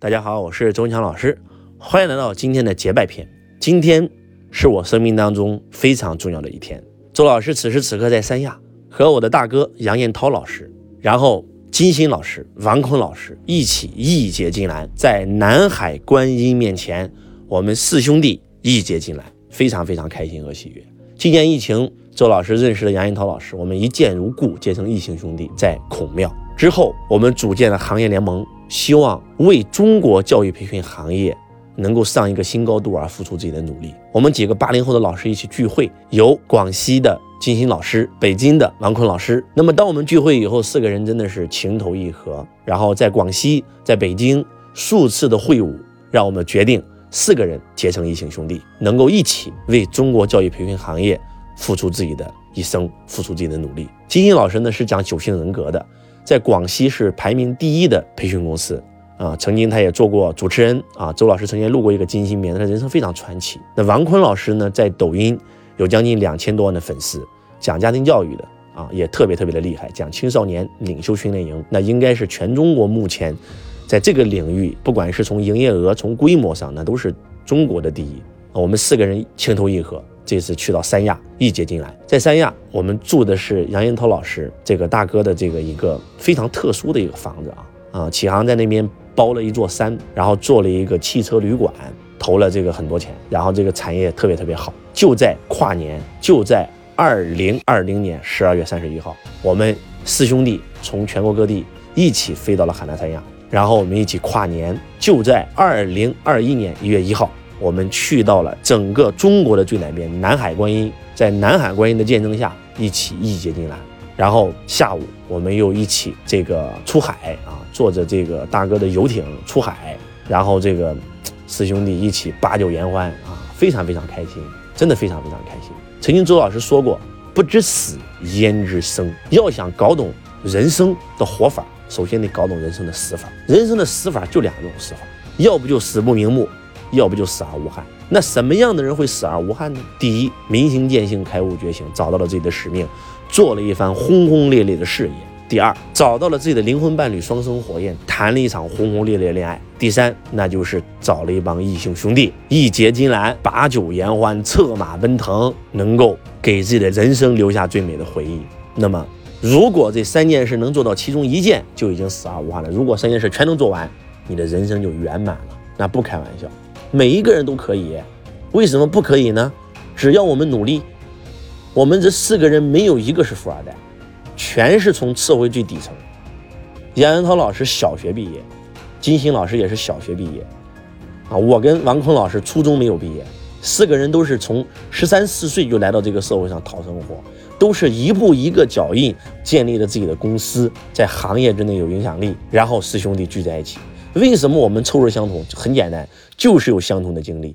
大家好，我是周文强老师，欢迎来到今天的结拜篇。今天是我生命当中非常重要的一天。周老师此时此刻在三亚，和我的大哥杨彦涛老师，然后金星老师、王坤老师一起义结金兰，在南海观音面前，我们四兄弟义结金兰，非常非常开心和喜悦。今年疫情，周老师认识了杨彦涛老师，我们一见如故，结成异姓兄弟，在孔庙之后，我们组建了行业联盟。希望为中国教育培训行业能够上一个新高度而付出自己的努力。我们几个八零后的老师一起聚会，有广西的金星老师，北京的王坤老师。那么当我们聚会以后，四个人真的是情投意合。然后在广西，在北京数次的会晤，让我们决定四个人结成异姓兄弟，能够一起为中国教育培训行业付出自己的一生，付出自己的努力。金星老师呢是讲九型人格的。在广西是排名第一的培训公司啊，曾经他也做过主持人啊。周老师曾经录过一个金星面，他人生非常传奇。那王坤老师呢，在抖音有将近两千多万的粉丝，讲家庭教育的啊，也特别特别的厉害，讲青少年领袖训练营，那应该是全中国目前在这个领域，不管是从营业额、从规模上，那都是中国的第一。我们四个人情投意合。这次去到三亚，一结进来，在三亚，我们住的是杨延涛老师这个大哥的这个一个非常特殊的一个房子啊啊！启航在那边包了一座山，然后做了一个汽车旅馆，投了这个很多钱，然后这个产业特别特别好。就在跨年，就在二零二零年十二月三十一号，我们四兄弟从全国各地一起飞到了海南三亚，然后我们一起跨年，就在二零二一年一月一号。我们去到了整个中国的最南边南海观音，在南海观音的见证下，一起义结金兰。然后下午我们又一起这个出海啊，坐着这个大哥的游艇出海，然后这个四兄弟一起把酒言欢啊，非常非常开心，真的非常非常开心。曾经周老师说过，不知死焉知生？要想搞懂人生的活法，首先得搞懂人生的死法。人生的死法就两种死法，要不就死不瞑目。要不就死而无憾。那什么样的人会死而无憾呢？第一，明心见性，开悟觉醒，找到了自己的使命，做了一番轰轰烈烈的事业。第二，找到了自己的灵魂伴侣，双生火焰，谈了一场轰轰烈烈恋爱。第三，那就是找了一帮异性兄弟，义结金兰，把酒言欢，策马奔腾，能够给自己的人生留下最美的回忆。那么，如果这三件事能做到其中一件，就已经死而无憾了。如果三件事全能做完，你的人生就圆满了。那不开玩笑。每一个人都可以，为什么不可以呢？只要我们努力，我们这四个人没有一个是富二代，全是从社会最底层。杨元涛老师小学毕业，金星老师也是小学毕业，啊，我跟王坤老师初中没有毕业，四个人都是从十三四岁就来到这个社会上讨生活，都是一步一个脚印建立了自己的公司，在行业之内有影响力，然后四兄弟聚在一起。为什么我们臭味相同？很简单，就是有相同的经历，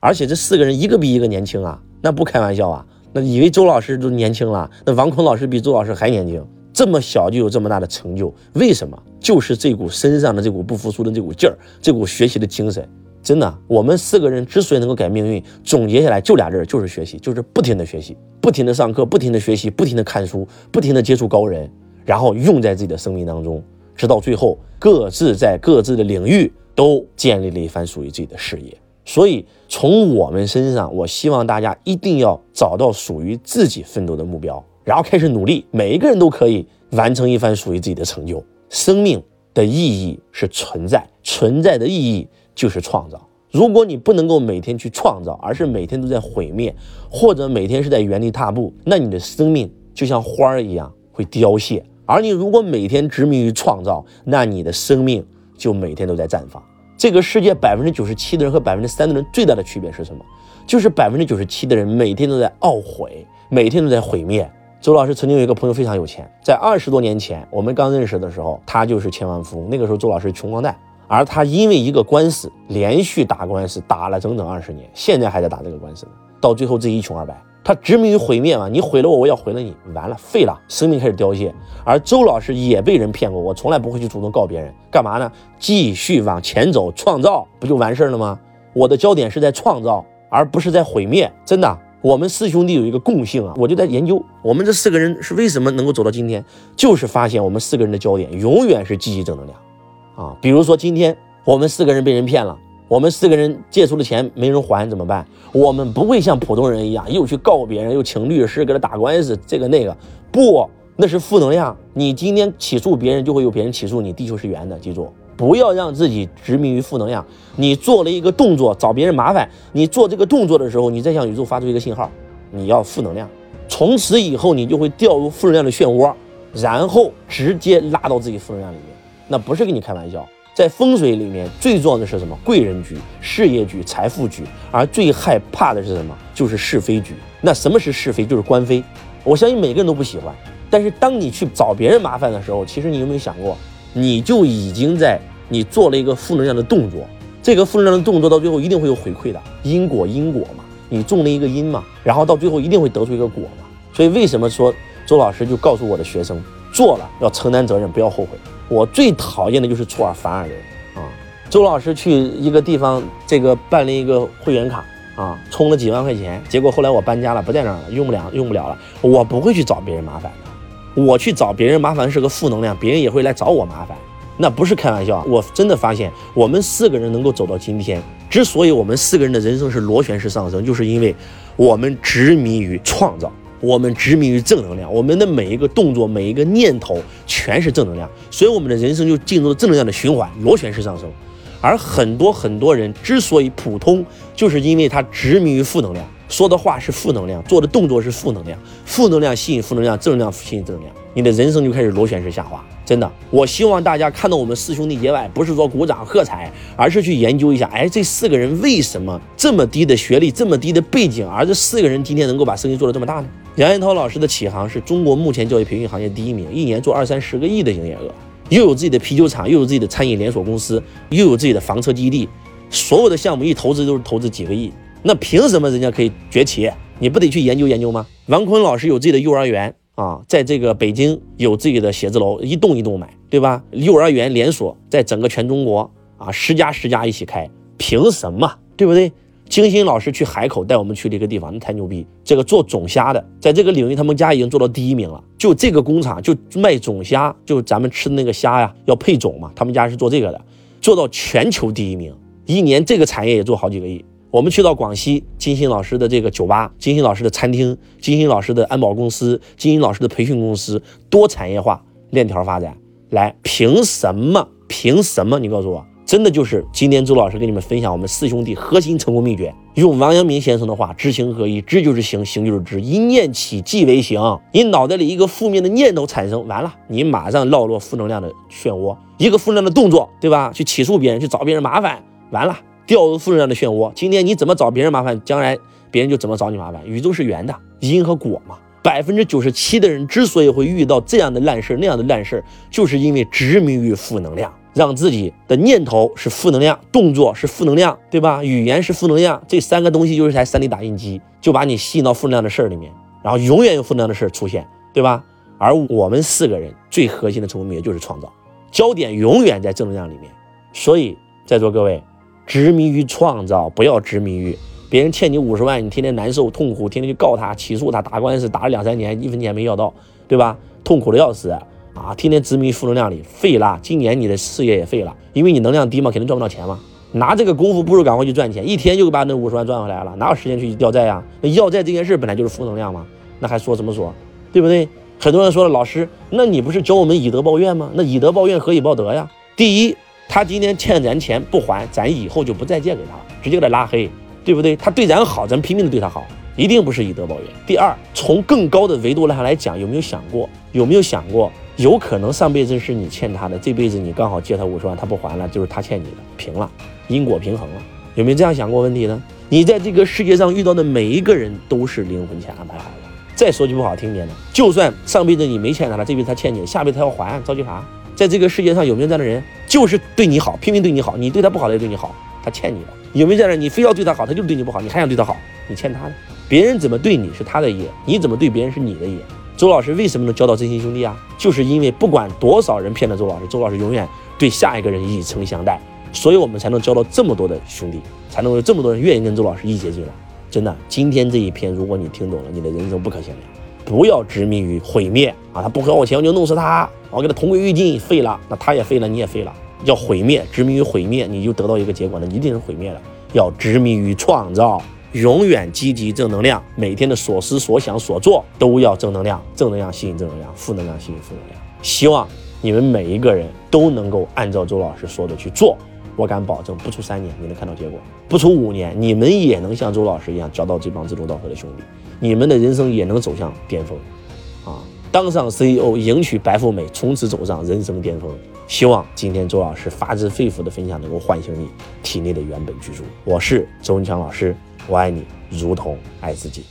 而且这四个人一个比一个年轻啊，那不开玩笑啊，那以为周老师都年轻了，那王坤老师比周老师还年轻，这么小就有这么大的成就，为什么？就是这股身上的这股不服输的这股劲儿，这股学习的精神，真的，我们四个人之所以能够改命运，总结下来就俩字儿，就是学习，就是不停的学习，不停的上课，不停的学习，不停的看书，不停的接触高人，然后用在自己的生命当中。直到最后，各自在各自的领域都建立了一番属于自己的事业。所以，从我们身上，我希望大家一定要找到属于自己奋斗的目标，然后开始努力。每一个人都可以完成一番属于自己的成就。生命的意义是存在，存在的意义就是创造。如果你不能够每天去创造，而是每天都在毁灭，或者每天是在原地踏步，那你的生命就像花儿一样会凋谢。而你如果每天执迷于创造，那你的生命就每天都在绽放。这个世界百分之九十七的人和百分之三的人最大的区别是什么？就是百分之九十七的人每天都在懊悔，每天都在毁灭。周老师曾经有一个朋友非常有钱，在二十多年前我们刚认识的时候，他就是千万富翁。那个时候周老师穷光蛋，而他因为一个官司连续打官司打了整整二十年，现在还在打这个官司呢，到最后自己一穷二白。他执迷于毁灭嘛？你毁了我，我要毁了你，完了，废了，生命开始凋谢。而周老师也被人骗过，我从来不会去主动告别人，干嘛呢？继续往前走，创造，不就完事儿了吗？我的焦点是在创造，而不是在毁灭。真的，我们四兄弟有一个共性啊，我就在研究，我们这四个人是为什么能够走到今天，就是发现我们四个人的焦点永远是积极正能量啊。比如说今天我们四个人被人骗了，我们四个人借出的钱没人还怎么办？我们不会像普通人一样又去告别人，又请律师给他打官司，这个那个不，那是负能量。你今天起诉别人，就会有别人起诉你。地球是圆的，记住，不要让自己执迷于负能量。你做了一个动作找别人麻烦，你做这个动作的时候，你再向宇宙发出一个信号，你要负能量。从此以后，你就会掉入负能量的漩涡，然后直接拉到自己负能量里面。那不是跟你开玩笑。在风水里面，最重要的是什么？贵人局、事业局、财富局，而最害怕的是什么？就是是非局。那什么是是非？就是官非。我相信每个人都不喜欢。但是当你去找别人麻烦的时候，其实你有没有想过，你就已经在你做了一个负能量的动作。这个负能量的动作到最后一定会有回馈的，因果因果嘛，你种了一个因嘛，然后到最后一定会得出一个果嘛。所以为什么说周老师就告诉我的学生，做了要承担责任，不要后悔。我最讨厌的就是出尔反尔的人啊！周老师去一个地方，这个办了一个会员卡啊，充了几万块钱，结果后来我搬家了，不在那儿了，用不了，用不了了。我不会去找别人麻烦的，我去找别人麻烦是个负能量，别人也会来找我麻烦，那不是开玩笑。我真的发现，我们四个人能够走到今天，之所以我们四个人的人生是螺旋式上升，就是因为我们执迷于创造。我们执迷于正能量，我们的每一个动作、每一个念头全是正能量，所以我们的人生就进入了正能量的循环，螺旋式上升。而很多很多人之所以普通，就是因为他执迷于负能量，说的话是负能量，做的动作是负能量，负能量吸引负能量，正能量吸引正能量，你的人生就开始螺旋式下滑。真的，我希望大家看到我们四兄弟结拜，不是说鼓掌喝彩，而是去研究一下，哎，这四个人为什么这么低的学历，这么低的背景，而这四个人今天能够把生意做得这么大呢？杨彦涛老师的启航是中国目前教育培训行业第一名，一年做二三十个亿的营业额，又有自己的啤酒厂，又有自己的餐饮连锁公司，又有自己的房车基地，所有的项目一投资都是投资几个亿，那凭什么人家可以崛起？你不得去研究研究吗？王坤老师有自己的幼儿园。啊，在这个北京有自己的写字楼，一栋一栋买，对吧？幼儿园连锁在整个全中国啊，十家十家一起开，凭什么？对不对？金星老师去海口带我们去了一个地方，那太牛逼！这个做种虾的，在这个领域他们家已经做到第一名了。就这个工厂就卖种虾，就咱们吃的那个虾呀，要配种嘛，他们家是做这个的，做到全球第一名，一年这个产业也做好几个亿。我们去到广西金星老师的这个酒吧，金星老师的餐厅，金星老师的安保公司，金星老师的培训公司，多产业化链条发展，来凭什么？凭什么？你告诉我，真的就是今天周老师跟你们分享我们四兄弟核心成功秘诀。用王阳明先生的话，知行合一，知就是行，行就是知，一念起即为行。你脑袋里一个负面的念头产生，完了，你马上落入负能量的漩涡。一个负能量的动作，对吧？去起诉别人，去找别人麻烦，完了。掉入负能量的漩涡。今天你怎么找别人麻烦，将来别人就怎么找你麻烦。宇宙是圆的，因和果嘛。百分之九十七的人之所以会遇到这样的烂事那样的烂事就是因为执迷于负能量，让自己的念头是负能量，动作是负能量，对吧？语言是负能量，这三个东西就是台 3D 打印机，就把你吸引到负能量的事儿里面，然后永远有负能量的事儿出现，对吧？而我们四个人最核心的成功秘诀就是创造，焦点永远在正能量里面。所以在座各位。执迷于创造，不要执迷于别人欠你五十万，你天天难受痛苦，天天去告他、起诉他、打官司，打了两三年，一分钱没要到，对吧？痛苦的要死啊！天天执迷负能量里，废了。今年你的事业也废了，因为你能量低嘛，肯定赚不到钱嘛。拿这个功夫，不如赶快去赚钱，一天就把那五十万赚回来了，哪有时间去要债呀？那要债这件事本来就是负能量嘛，那还说什么说，对不对？很多人说了，老师，那你不是教我们以德报怨吗？那以德报怨，何以报德呀？第一。他今天欠咱钱不还，咱以后就不再借给他了，直接给他拉黑，对不对？他对咱好，咱拼命的对他好，一定不是以德报怨。第二，从更高的维度上来讲，有没有想过？有没有想过，有可能上辈子是你欠他的，这辈子你刚好借他五十万，他不还了，就是他欠你的，平了，因果平衡了。有没有这样想过问题呢？你在这个世界上遇到的每一个人都是灵魂前安排好的。再说句不好听点的，就算上辈子你没欠他了，这辈子他欠你，下辈子他要还，着急啥？在这个世界上有没有这样的人，就是对你好，拼命对你好，你对他不好他也对你好，他欠你的。有没有这样的人，你非要对他好，他就是对你不好，你还想对他好，你欠他的。别人怎么对你是他的业，你怎么对别人是你的业。周老师为什么能交到真心兄弟啊？就是因为不管多少人骗了周老师，周老师永远对下一个人以诚相待，所以我们才能交到这么多的兄弟，才能有这么多人愿意跟周老师一结进来。真的，今天这一篇，如果你听懂了，你的人生不可限量。不要执迷于毁灭啊！他不还我钱，我就弄死他，我给他同归于尽，废了，那他也废了，你也废了。要毁灭，执迷于毁灭，你就得到一个结果，那一定是毁灭的。要执迷于创造，永远积极正能量，每天的所思所想所做都要正能量，正能量吸引正能量，负能量吸引负能量。希望你们每一个人都能够按照周老师说的去做，我敢保证，不出三年你能看到结果，不出五年你们也能像周老师一样找到这帮志同道合的兄弟，你们的人生也能走向巅峰，啊，当上 CEO，迎娶白富美，从此走上人生巅峰。希望今天周老师发自肺腑的分享能够唤醒你体内的原本居住。我是周文强老师，我爱你如同爱自己。